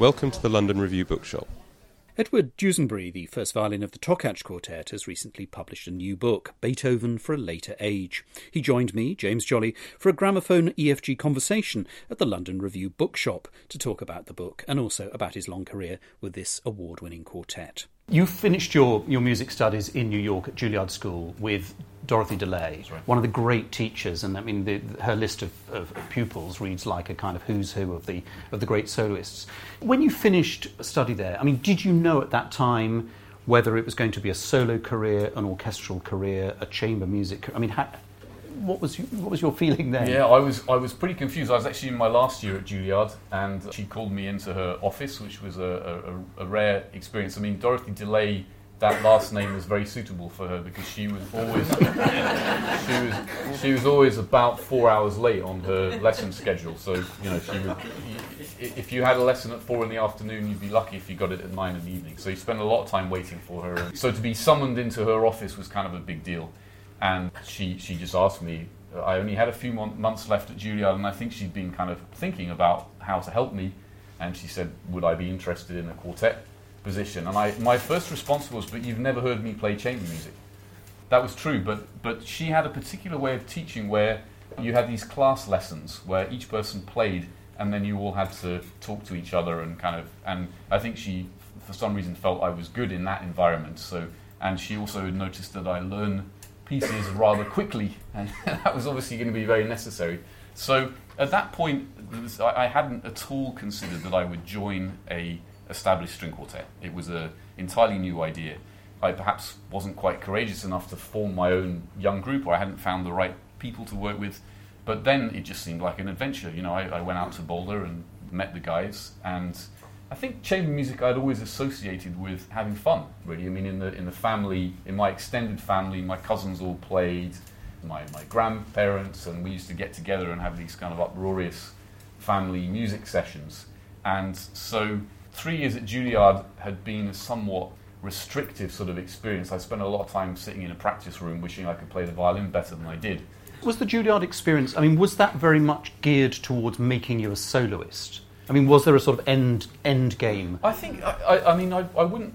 Welcome to the London Review Bookshop. Edward Dusinberre, the first violin of the Takács Quartet, has recently published a new book, Beethoven for a Later Age. He joined me, James Jolly, for a gramophone EFG conversation at the London Review Bookshop to talk about the book and also about his long career with this award winning quartet. You finished your, your music studies in New York at Juilliard School with Dorothy DeLay, right. one of the great teachers, and I mean the, her list of, of, pupils reads like a kind of who's who of the of the great soloists. When you finished study there, I mean, did you know at that time whether it was going to be a solo career, an orchestral career, a chamber music? I mean, how, what was what was your feeling then? Yeah, I was I was pretty confused. I was actually in my last year at Juilliard, and she called me into her office, which was a, a, a rare experience. I mean, Dorothy DeLay, that last name was very suitable for her because she was always she was she was always about four hours late on her lesson schedule. So you know, she would if you had a lesson at four in the afternoon, you'd be lucky if you got it at nine in the evening. So you spent a lot of time waiting for her. So to be summoned into her office was kind of a big deal and she she just asked me. I only had a few months left at Juilliard, and I think she'd been kind of thinking about how to help me. And she said, "Would I be interested in a quartet position?" And I, my first response was, "But you've never heard me play chamber music." That was true, but but she had a particular way of teaching where you had these class lessons where each person played, and then you all had to talk to each other and kind of. And I think she, for some reason, felt I was good in that environment. So, and she also noticed that I learn pieces rather quickly, and that was obviously going to be very necessary. So at that point, I, hadn't at all considered that I would join a established string quartet. It was an entirely new idea. I perhaps wasn't quite courageous enough to form my own young group, or I hadn't found the right people to work with. But then it just seemed like an adventure. You know, I, I went out to Boulder and met the guys, and I think chamber music I'd always associated with having fun. Really, I mean, in the in the family, in my extended family, my cousins all played, my my grandparents, and we used to get together and have these kind of uproarious family music sessions. And so, three years at Juilliard had been a somewhat restrictive sort of experience. I spent a lot of time sitting in a practice room, wishing I could play the violin better than I did. Was the Juilliard experience? I mean, was that very much geared towards making you a soloist? I mean, was there a sort of end end game? I think. I, I mean, I, I wouldn't.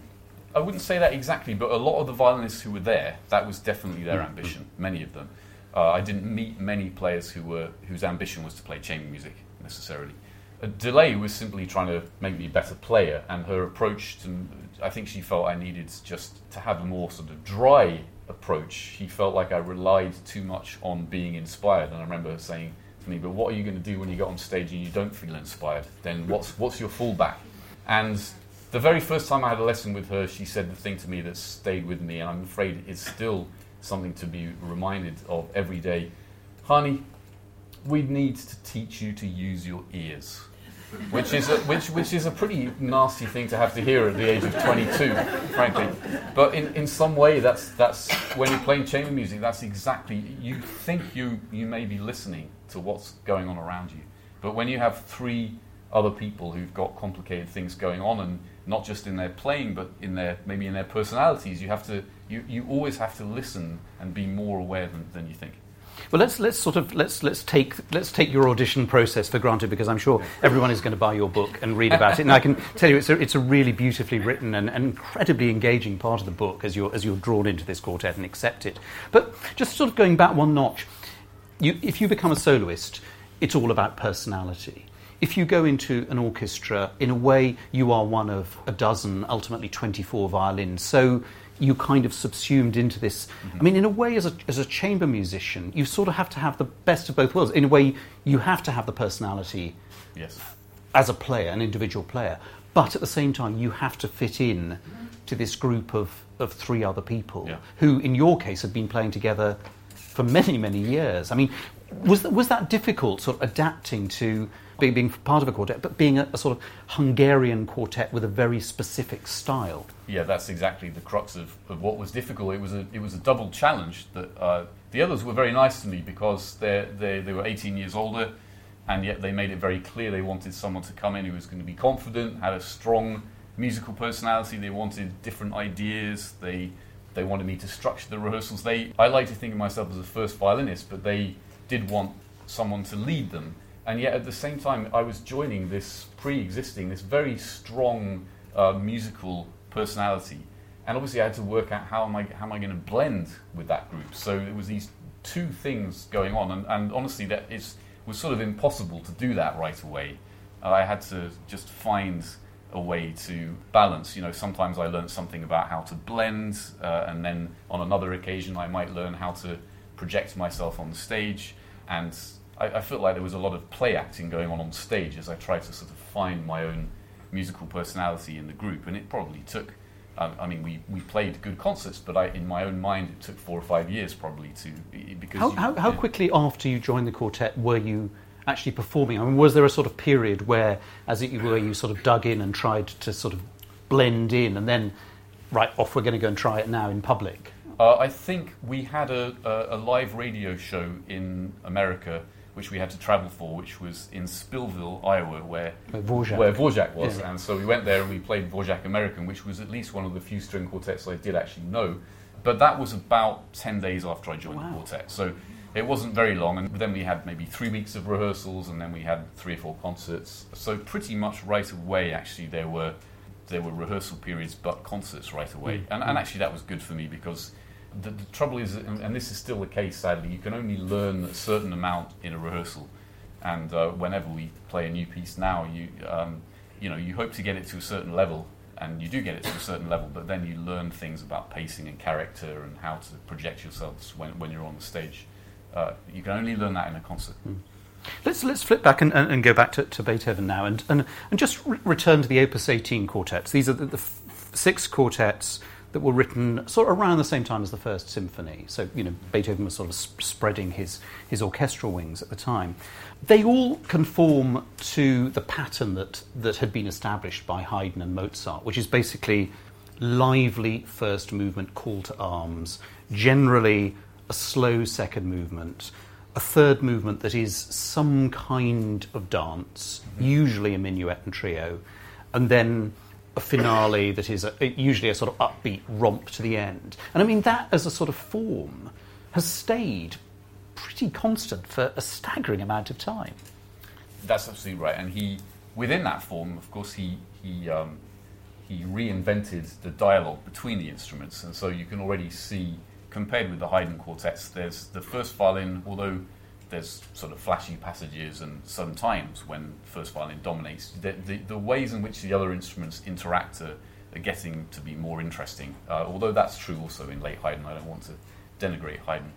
I wouldn't say that exactly, but a lot of the violinists who were there, that was definitely their mm-hmm. ambition. Many of them. Uh, I didn't meet many players who were whose ambition was to play chamber music necessarily. A DeLay was simply trying to make me a better player, and her approach to, I think she felt I needed just to have a more sort of dry approach. She felt like I relied too much on being inspired, and I remember her saying, to me, but what are you going to do when you get on stage and you don't feel inspired? Then what's, what's your fallback? And the very first time I had a lesson with her, she said the thing to me that stayed with me, and I'm afraid it's still something to be reminded of every day. Honey, we need to teach you to use your ears which is a, which which is a pretty nasty thing to have to hear at the age of 22, frankly. But in, in some way, that's that's when you're playing chamber music. That's exactly you think you you may be listening to what's going on around you, but when you have three other people who've got complicated things going on, and not just in their playing, but in their maybe in their personalities, you have to you, you always have to listen and be more aware than, than you think. Well, let's let's sort of let's let's take let's take your audition process for granted because I'm sure everyone is going to buy your book and read about it. And I can tell you, it's a, it's a really beautifully written and, and incredibly engaging part of the book as you're as you're drawn into this quartet and accept it. But just sort of going back one notch, you, if you become a soloist, it's all about personality if you go into an orchestra, in a way, you are one of a dozen, ultimately 24 violins. So you kind of subsumed into this. Mm-hmm. I mean, in a way, as a, as a chamber musician, you sort of have to have the best of both worlds. In a way, you have to have the personality yes. as a player, an individual player, but at the same time, you have to fit in to this group of, of three other people yeah. who, in your case, have been playing together for many, many years. I mean, Was that, was that difficult, sort of adapting to being, being part of a quartet, but being a, a, sort of Hungarian quartet with a very specific style? Yeah, that's exactly the crux of, of what was difficult. It was a, it was a double challenge. That uh, The others were very nice to me because they they they were 18 years older, and yet they made it very clear they wanted someone to come in who was going to be confident, had a strong musical personality. They wanted different ideas. They they wanted me to structure the rehearsals. They I like to think of myself as a first violinist, but they did want someone to lead them. And yet at the same time, I was joining this pre-existing, this very strong uh, musical personality. And obviously, I had to work out how am I how am I going to blend with that group. So it was these two things going on, and, and honestly, that is was sort of impossible to do that right away. I had to just find a way to balance. You know, sometimes I learned something about how to blend, uh, and then on another occasion I might learn how to project myself on the stage. And I, I felt like there was a lot of play acting going on on stage as I tried to sort of find my own musical personality in the group. And it probably took. Um, I mean, we, we played good concerts, but I, in my own mind, it took four or five years probably to because. How, you, how, how quickly after you joined the quartet were you actually performing? I mean, was there a sort of period where, as it were, you sort of dug in and tried to sort of blend in, and then, right, off we're going to go and try it now in public? Uh, I think we had a, a, a, live radio show in America, which we had to travel for, which was in Spillville, Iowa, where Dvorak, where Dvorak was. Yeah. And so we went there and we played Dvorak American, which was at least one of the few string quartets I did actually know. But that was about 10 days after I joined wow. the quartet. So it wasn't very long, and then we had maybe three weeks of rehearsals, and then we had three or four concerts. So pretty much right away, actually, there were there were rehearsal periods, but concerts right away, mm. and, and actually that was good for me because the, the trouble is, and this is still the case, sadly, you can only learn a certain amount in a rehearsal, and uh, whenever we play a new piece now, you um, you know you hope to get it to a certain level, and you do get it to a certain level, but then you learn things about pacing and character and how to project yourselves when, when you're on the stage. Uh, you can only learn that in a concert. Mm. Let's let's flip back and, and, and go back to, to, Beethoven now, and and, and just re- return to the Opus 18 quartets. These are the, the f- six quartets that were written sort of around the same time as the First Symphony. So you know Beethoven was sort of sp- spreading his his orchestral wings at the time. They all conform to the pattern that that had been established by Haydn and Mozart, which is basically lively first movement call to arms, generally a slow second movement, a third movement that is some kind of dance, usually a minuet and trio, and then a finale that is a, usually a sort of upbeat romp to the end. And I mean, that as a sort of form has stayed pretty constant for a staggering amount of time. That's absolutely right. And he, within that form, of course, he, he, um, he reinvented the dialogue between the instruments. And so you can already see compared with the Haydn quartets, there's the first violin, although there's sort of flashy passages and sometimes when first violin dominates, the, the, the ways in which the other instruments interact are, are getting to be more interesting. Uh, although that's true also in late Haydn, I don't want to denigrate Haydn.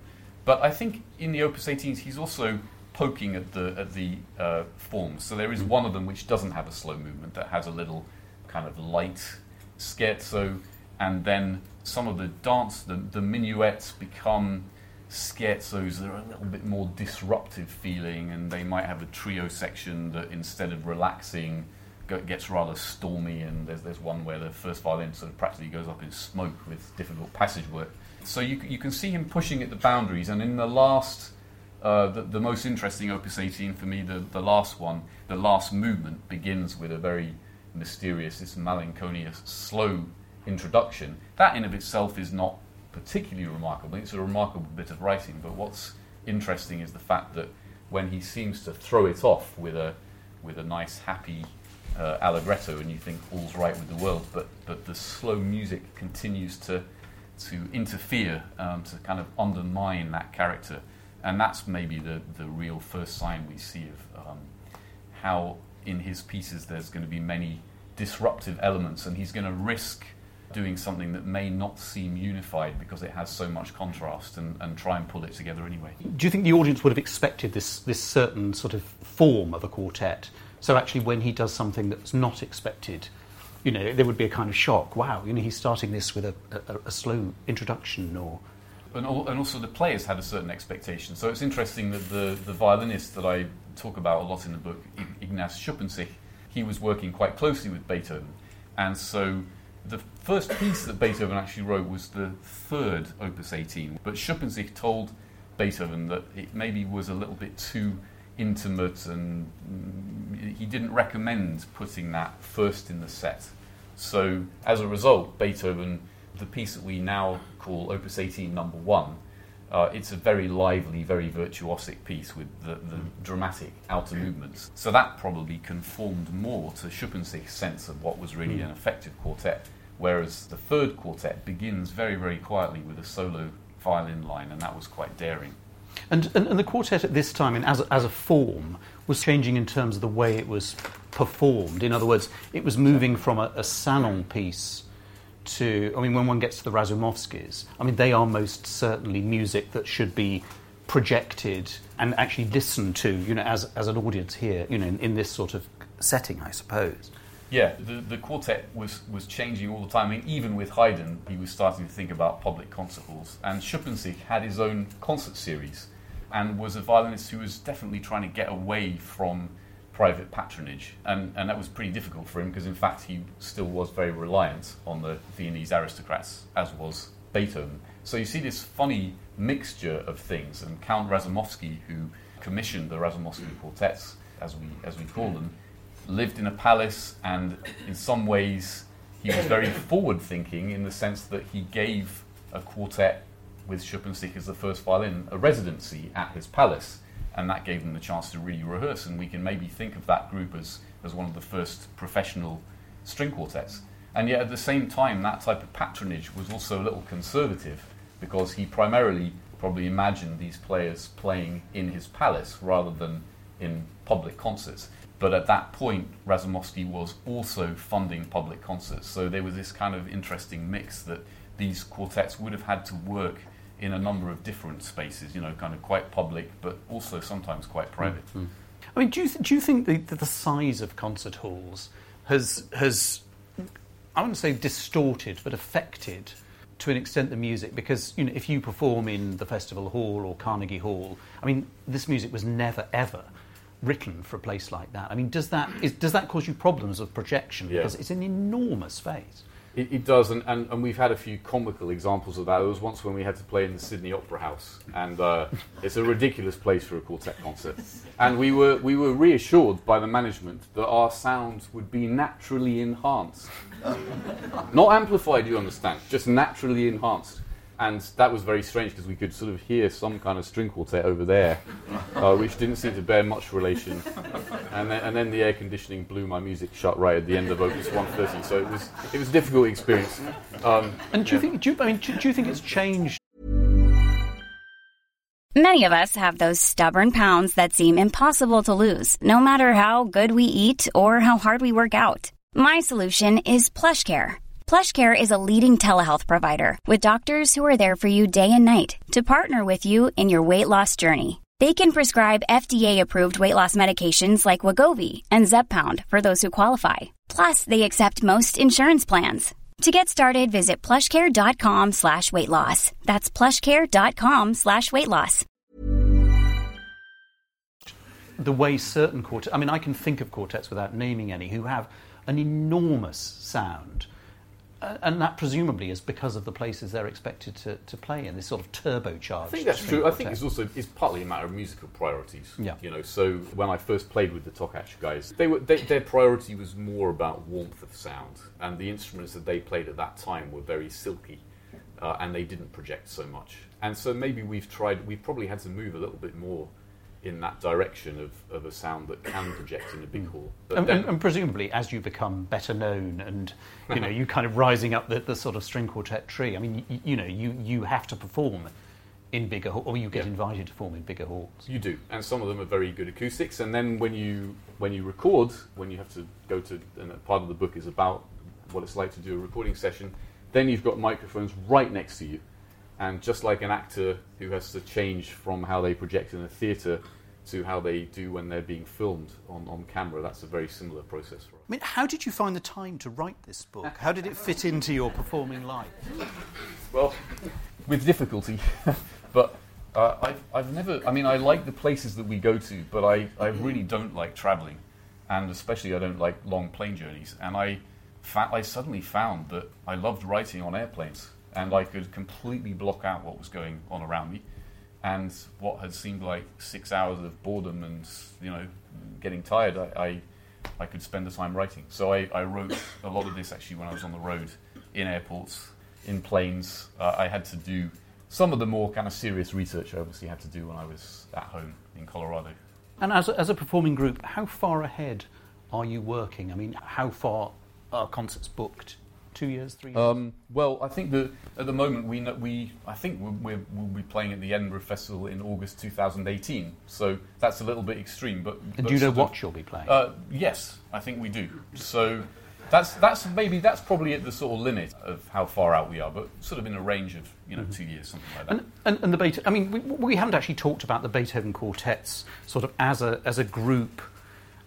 But I think in the Opus 18s, he's also poking at the at the uh, forms. So there is one of them which doesn't have a slow movement that has a little kind of light scherzo, and then some of the dance, the, the minuets become scherzos that are a little bit more disruptive feeling, and they might have a trio section that instead of relaxing gets rather stormy. And there's there's one where the first violin sort of practically goes up in smoke with difficult passage work. So you you can see him pushing at the boundaries, and in the last. Uh, the, the most interesting Opus 18 for me, the, the last one, the last movement begins with a very mysterious, this melancholious, slow introduction. That in of itself is not particularly remarkable. It's a remarkable bit of writing, but what's interesting is the fact that when he seems to throw it off with a with a nice happy uh, allegretto, and you think all's right with the world, but but the slow music continues to to interfere um, to kind of undermine that character, and that's maybe the the real first sign we see of um, how in his pieces there's going to be many disruptive elements, and he's going to risk doing something that may not seem unified because it has so much contrast and, and try and pull it together anyway. Do you think the audience would have expected this, this certain sort of form of a quartet? So actually, when he does something that's not expected, you know, there would be a kind of shock. Wow, you know, he's starting this with a, a, a slow introduction, or and, and also the players had a certain expectation. So it's interesting that the, the violinist that I talk about a lot in the book, Ignaz Schuppanzigh, he was working quite closely with Beethoven. And so the first piece that Beethoven actually wrote was the third Opus 18. But Schuppanzigh told Beethoven that it maybe was a little bit too intimate and he didn't recommend putting that first in the set. So as a result, Beethoven, the piece that we now call Opus 18 number 1, uh, it's a very lively, very virtuosic piece with the, the, dramatic outer movements. So that probably conformed more to Schuppanzigh's sense of what was really an effective quartet, whereas the third quartet begins very, very quietly with a solo violin line, and that was quite daring. And, and, and the quartet at this time, in, as, a, as a form, was changing in terms of the way it was performed. In other words, it was moving from a, a salon piece to, I mean, when one gets to the Razumovskys, I mean, they are most certainly music that should be projected and actually listened to, you know, as, as an audience here, you know, in, in this sort of setting, I suppose. Yeah, the, the quartet was, was changing all the time. I mean, even with Haydn, he was starting to think about public concert halls. And Schuppanzigh had his own concert series and was a violinist who was definitely trying to get away from private patronage. And, and that was pretty difficult for him because, in fact, he still was very reliant on the Viennese aristocrats, as was Beethoven. So you see this funny mixture of things. And Count Razumovsky, who commissioned the Razumovsky quartets, as we, as we call them, lived in a palace, and in some ways, he was very forward thinking in the sense that he gave a quartet with Schuppanzigh as the first violin a residency at his palace, and that gave them the chance to really rehearse. And we can maybe think of that group as, as one of the first professional string quartets. And yet, at the same time, that type of patronage was also a little conservative because he primarily probably imagined these players playing in his palace rather than in public concerts. But at that point, Razumovsky was also funding public concerts. So there was this kind of interesting mix that these quartets would have had to work in a number of different spaces, you know, kind of quite public, but also sometimes quite private. Mm-hmm. I mean, do you, th- do you think the, the size of concert halls has, has, I wouldn't say distorted, but affected to an extent the music? Because, you know, if you perform in the Festival Hall or Carnegie Hall, I mean, this music was never, ever written for a place like that. I mean, does that is, does that cause you problems of projection? Because it's an enormous space. It, it does, and, and, and, we've had a few comical examples of that. There was once when we had to play in the Sydney Opera House, and uh, it's a ridiculous place for a quartet concert. And we were we were reassured by the management that our sounds would be naturally enhanced, not amplified. You understand? Just naturally enhanced and that was very strange because we could sort of hear some kind of string quartet over there, uh, which didn't seem to bear much relation. And then, and then the air conditioning blew my music shut right at the end of Opus 130. So it was it was a difficult experience. Um, and do you think do you, I mean do, do you think it's changed? Many of us have those stubborn pounds that seem impossible to lose, no matter how good we eat or how hard we work out. My solution is PlushCare PlushCare is a leading telehealth provider with doctors who are there for you day and night to partner with you in your weight loss journey. They can prescribe FDA-approved weight loss medications like Wegovy and Zepbound for those who qualify. Plus, they accept most insurance plans. To get started, visit plushcare.com slash weight loss. That's plushcare.com slash weight loss. The way certain quartets, I mean, I can think of quartets without naming any, who have an enormous sound – and that presumably is because of the places they're expected to, to play in, this sort of turbocharged. I think that's true. I think it's also it's partly a matter of musical priorities. Yeah. You know, so when I first played with the Takács guys, they were they, their priority was more about warmth of sound, and the instruments that they played at that time were very silky, uh, and they didn't project so much. And so maybe we've tried. We've probably had to move a little bit more in that direction of, of a sound that can project in a big mm. hall. And, and, and, presumably, as you become better known and you know you kind of rising up the, the sort of string quartet tree, I mean, you, you know, you, you have to perform in bigger halls, or you get yeah. invited to perform in bigger halls. You do, and some of them are very good acoustics. And then when you when you record, when you have to go to, and part of the book is about what it's like to do a recording session, then you've got microphones right next to you and just like an actor who has to change from how they project in a theatre to how they do when they're being filmed on, on camera, that's a very similar process for us. I mean, how did you find the time to write this book? How did it fit into your performing life? Well, with difficulty. but uh, I've, I've never, I mean, I like the places that we go to, but I, I really don't like traveling. And especially, I don't like long plane journeys. And I, fa- I suddenly found that I loved writing on airplanes and I could completely block out what was going on around me. And what had seemed like six hours of boredom and, you know, getting tired, I, I, I could spend the time writing. So I, I wrote a lot of this actually when I was on the road in airports, in planes. Uh, I had to do some of the more kind of serious research I obviously had to do when I was at home in Colorado. And as a, as a performing group, how far ahead are you working? I mean, how far are concerts booked? Two years, three years? Um, well, I think that at the moment we know, we I think we're, we'll be playing at the Edinburgh Festival in August 2018. So that's a little bit extreme, but, and but do you know what of- you'll be playing? Uh, yes, I think we do. So that's that's maybe that's probably at the sort of limit of how far out we are, but sort of in a range of you know two years, something like that. And, and, and the Beethoven, I mean, we, we haven't actually talked about the Beethoven quartets sort of as a, as a group.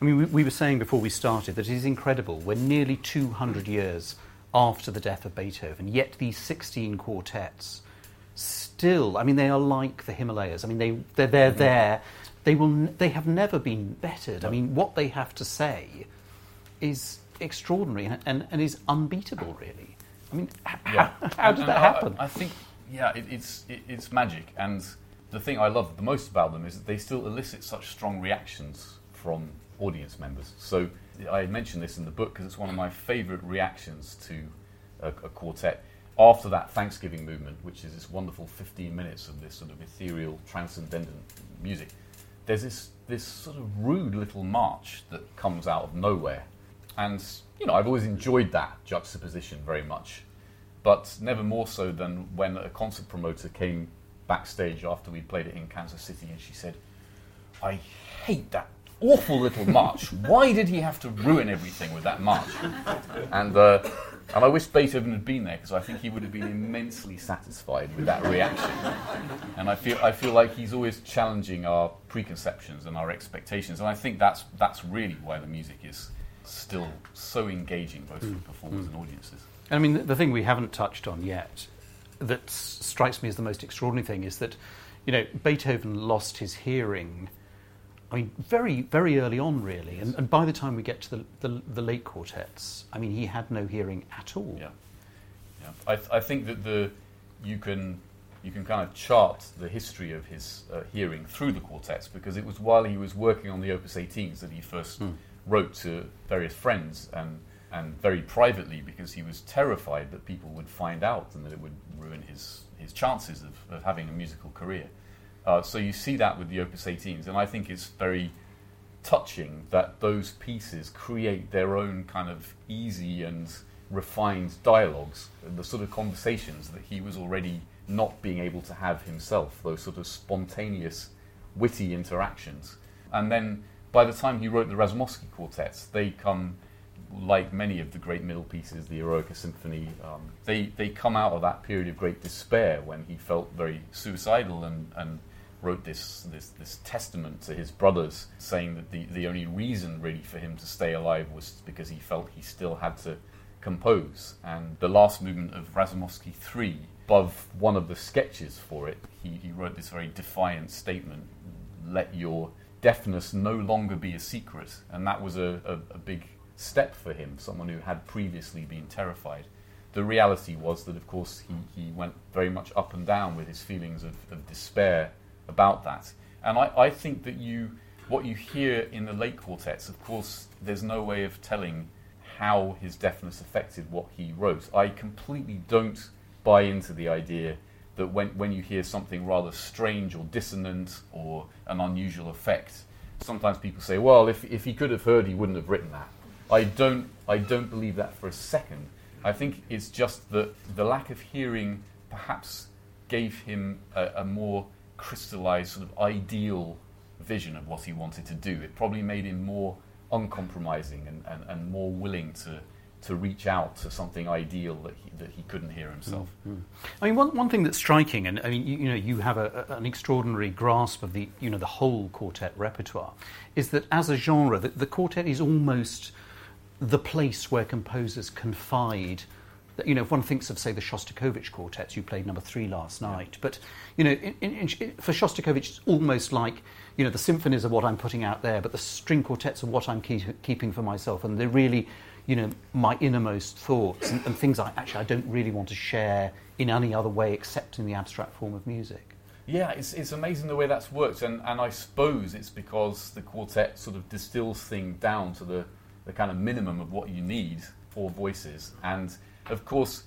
I mean, we, we were saying before we started that it is incredible. We're nearly 200 years after the death of Beethoven, yet these 16 quartets still, I mean, they are like the Himalayas. I mean, they, they're, they're mm-hmm. there. They, will, they have never been bettered. I mean, what they have to say is extraordinary and, and, and is unbeatable, really. I mean, h- Yeah. how, how did and that I- uh, happen? I, think, yeah, it, it's it, it's magic, and the thing I love the most about them is that they still elicit such strong reactions from audience members. So I mentioned this in the book because it's one of my favourite reactions to a, a quartet. After that Thanksgiving movement, which is this wonderful 15 minutes of this sort of ethereal, transcendent music, there's this this sort of rude little march that comes out of nowhere, and you know I've always enjoyed that juxtaposition very much but never more so than when a concert promoter came backstage after we played it in Kansas City and she said, I hate that awful little march. Why did he have to ruin everything with that march? And, uh, and I wish Beethoven had been there because I think he would have been immensely satisfied with that reaction. And I feel, I feel like he's always challenging our preconceptions and our expectations. And I think that's, that's really why the music is still so engaging, both for performers and audiences. I mean, the, the thing we haven't touched on yet that s- strikes me as the most extraordinary thing is that, you know, Beethoven lost his hearing, I mean, very, very early on, really. And, and by the time we get to the, the, the late quartets, I mean, he had no hearing at all. Yeah, yeah. I, th- I think that the you can you can kind of chart the history of his uh, hearing through the quartets because it was while he was working on the Opus 18s that he first wrote to various friends and and very privately because he was terrified that people would find out and that it would ruin his his chances of, of having a musical career. Uh, so you see that with the Opus 18s, and I think it's very touching that those pieces create their own kind of easy and refined dialogues, the sort of conversations that he was already not being able to have himself, those sort of spontaneous, witty interactions. And then by the time he wrote the Razumovsky quartets, they come, like many of the great middle pieces, the Eroica Symphony, um, they, they come out of that period of great despair when he felt very suicidal and, and wrote this, this, this testament to his brothers, saying that the, the only reason really for him to stay alive was because he felt he still had to compose. And the last movement of Razumovsky 3, above one of the sketches for it, he, he wrote this very defiant statement let your deafness no longer be a secret. And that was a, a, a big step for him, someone who had previously been terrified. The reality was that, of course, he, he went very much up and down with his feelings of, of despair about that. And I, I think that you, what you hear in the late quartets, of course, there's no way of telling how his deafness affected what he wrote. I completely don't buy into the idea that when, when you hear something rather strange or dissonant or an unusual effect, sometimes people say, well, if, if he could have heard, he wouldn't have written that. I don't, I don't believe that for a second. I think it's just that the lack of hearing perhaps gave him a, a more crystallized, sort of ideal vision of what he wanted to do. It probably made him more uncompromising and, and, and more willing to, to reach out to something ideal that he, that he couldn't hear himself. Mm, mm. I mean, one, one thing that's striking, and I mean, you, you know, you have a, a- an extraordinary grasp of the, you know, the whole quartet repertoire, is that as a genre, the, the quartet is almost the place where composers confide you know, if one thinks of, say, the Shostakovich quartets, you played number three last night, but, you know, in, in, in, for Shostakovich, it's almost like, you know, the symphonies are what I'm putting out there, but the string quartets are what I'm keep, keeping for myself, and they're really, you know, my innermost thoughts and, and things I actually I don't really want to share in any other way except in the abstract form of music. Yeah, it's, it's amazing the way that's worked, and, and I suppose it's because the quartet sort of distills things down to the, the kind of minimum of what you need for voices. And of course,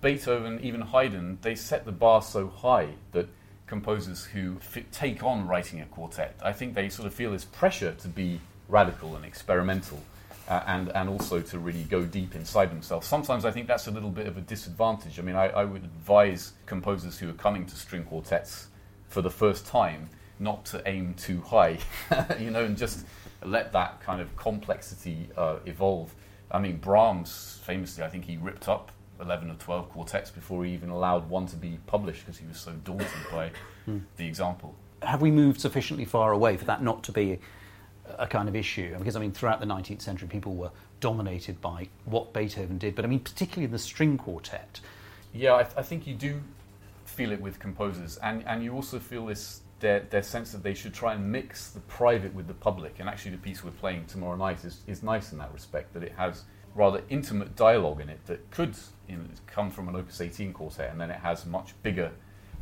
Beethoven, even Haydn, they set the bar so high that composers who f- take on writing a quartet, I think they sort of feel this pressure to be radical and experimental. Uh, and, and also to really go deep inside themselves. Sometimes I think that's a little bit of a disadvantage. I mean, I, I would advise composers who are coming to string quartets for the first time not to aim too high, you know, and just let that kind of complexity uh, evolve. I mean, Brahms famously, I think he ripped up 11 or 12 quartets before he even allowed one to be published because he was so daunted by hmm. the example. Have we moved sufficiently far away for that not to be a kind of issue? Because, I mean, throughout the 19th century, people were dominated by what Beethoven did, but I mean, particularly in the string quartet. Yeah, I, th- I think you do feel it with composers, and, and you also feel this their, their sense that they should try and mix the private with the public. And actually, the piece we're playing tomorrow night is, is nice in that respect, that it has rather intimate dialogue in it that could you know, come from an Opus 18 quartet, and then it has much bigger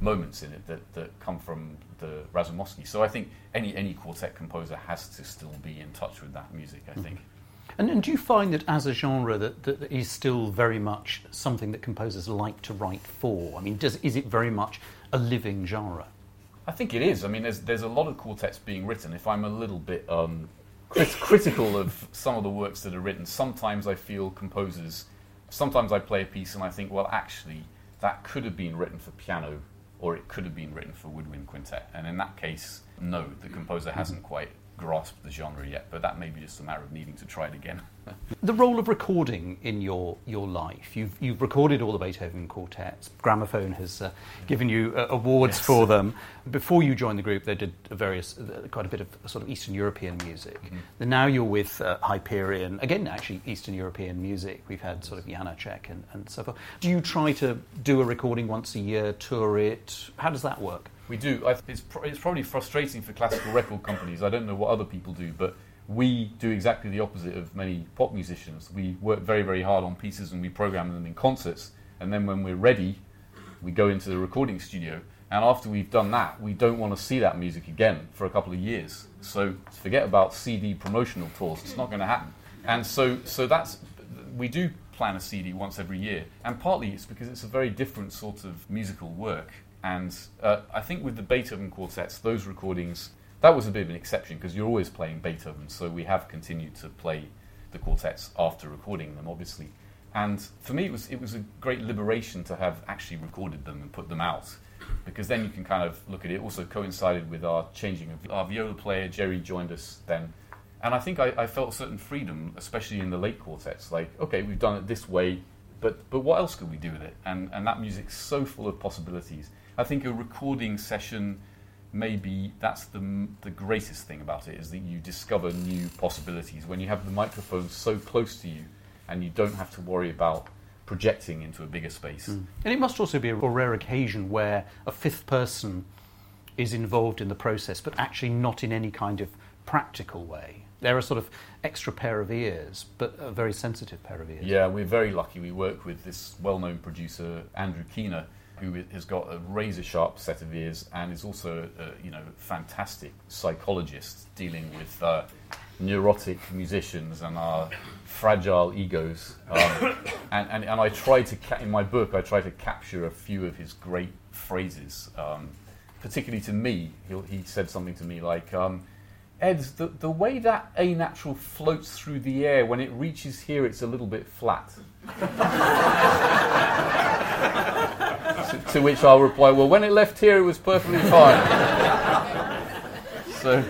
moments in it that, that come from the Razumovsky. So I think any, any quartet composer has to still be in touch with that music, I mm-hmm. think. And, and, do you find that as a genre that, that is still very much something that composers like to write for? I mean, does, is it very much a living genre? I think it is. I mean, there's, there's a lot of quartets being written. If I'm a little bit um, crit- critical of some of the works that are written, sometimes I feel composers, sometimes I play a piece and I think, well, actually, that could have been written for piano or it could have been written for woodwind quintet. And in that case, no, the composer hasn't quite grasped the genre yet, but that may be just a matter of needing to try it again. the role of recording in your, your life. You've, you've recorded all the Beethoven quartets. Gramophone has uh, given you uh, awards yes. for them. Before you joined the group, they did various, uh, quite a bit of sort of Eastern European music. Mm-hmm. now you're with uh, Hyperion, again, actually Eastern European music. We've had sort of Janacek and, and so forth. Do you try to do a recording once a year, tour it? How does that work? We do. It's, it's probably frustrating for classical record companies. I don't know what other people do, but we do exactly the opposite of many pop musicians. We work very, very hard on pieces and we program them in concerts. And then when we're ready, we go into the recording studio. And after we've done that, we don't want to see that music again for a couple of years. So forget about CD promotional tours. It's not going to happen. And so, so that's we do plan a CD once every year. And partly it's because it's a very different sort of musical work. And uh, I think with the Beethoven quartets, those recordings, that was a bit of an exception because you're always playing Beethoven. So we have continued to play the quartets after recording them, obviously. And for me, it was, it was a great liberation to have actually recorded them and put them out because then you can kind of look at it. Also coincided with our changing of our viola player, Jerry joined us then. And I think I, I felt a certain freedom, especially in the late quartets. Like, okay, we've done it this way, but, but what else could we do with it? And, and that music's so full of possibilities. I think a recording session maybe that's the the greatest thing about it is that you discover new possibilities when you have the microphone so close to you and you don't have to worry about projecting into a bigger space. Mm. And it must also be a rare occasion where a fifth person is involved in the process, but actually not in any kind of practical way. They're a sort of extra pair of ears, but a very sensitive pair of ears. Yeah, we're very lucky. We work with this well known producer, Andrew Keener, who has got a razor sharp set of ears and is also a, you know fantastic psychologist dealing with uh, neurotic musicians and our fragile egos. Um, and, and, and I try to ca- in my book I try to capture a few of his great phrases, um, particularly to me. He, he said something to me like. Um, Ed, the, the way that A natural floats through the air, when it reaches here, it's a little bit flat. to, which I'll reply, well, when it left here, it was perfectly fine. so,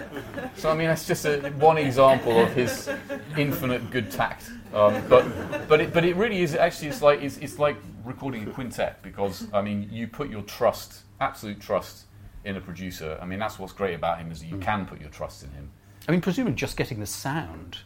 so, I mean, that's just a, one example of his infinite good tact. Um, but, but, it, but it really is actually, it's like, it's, it's like recording a quintet because, I mean, you put your trust, absolute trust, in a producer. I mean, that's what's great about him is that you can put your trust in him. I mean, presumably just getting the sound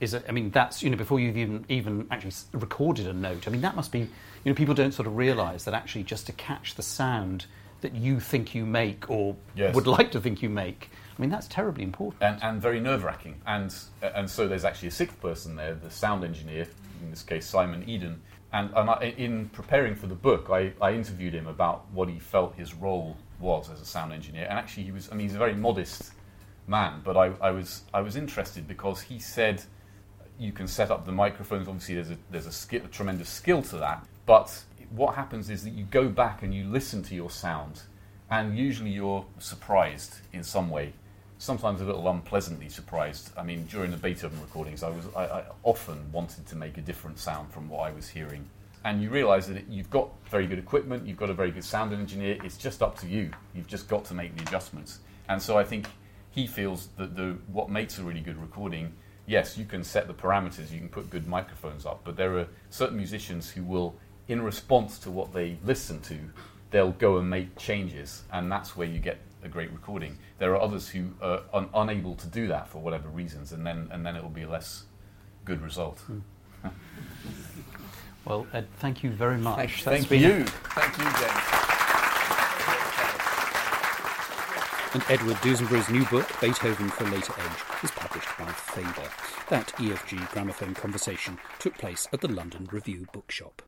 is a, I mean that's you know before you've even even actually recorded a note. I mean that must be you know people don't sort of realise that actually just to catch the sound that you think you make or yes. would like to think you make. I mean that's terribly important and, and very nerve wracking. And uh, and so there's actually a sixth person there, the sound engineer, in this case Simon Eadon. And, and I, in preparing for the book, I, I interviewed him about what he felt his role was as a sound engineer. And actually, he was I mean he's a very modest man, but I, I was I was interested because he said you can set up the microphones. Obviously, there's a, there's a, a tremendous skill to that. But what happens is that you go back and you listen to your sound, and usually you're surprised in some way. Sometimes a little unpleasantly surprised. I mean, during the Beethoven recordings, I was I, I often wanted to make a different sound from what I was hearing. And you realise that you've got very good equipment, you've got a very good sound engineer. It's just up to you. You've just got to make the adjustments. And so I think he feels that the what makes a really good recording yes, you can set the parameters, you can put good microphones up, but there are certain musicians who will, in response to what they listen to, they'll go and make changes, and that's where you get a great recording. There are others who are un- unable to do that for whatever reasons, and then and then it will be a less good result. Mm. well, Ed, thank you very much. Thank, thank you. Thank you, James. And Edward Dusinberre's new book, Beethoven for Later Age, is published by Faber. That EFG gramophone conversation took place at the London Review Bookshop.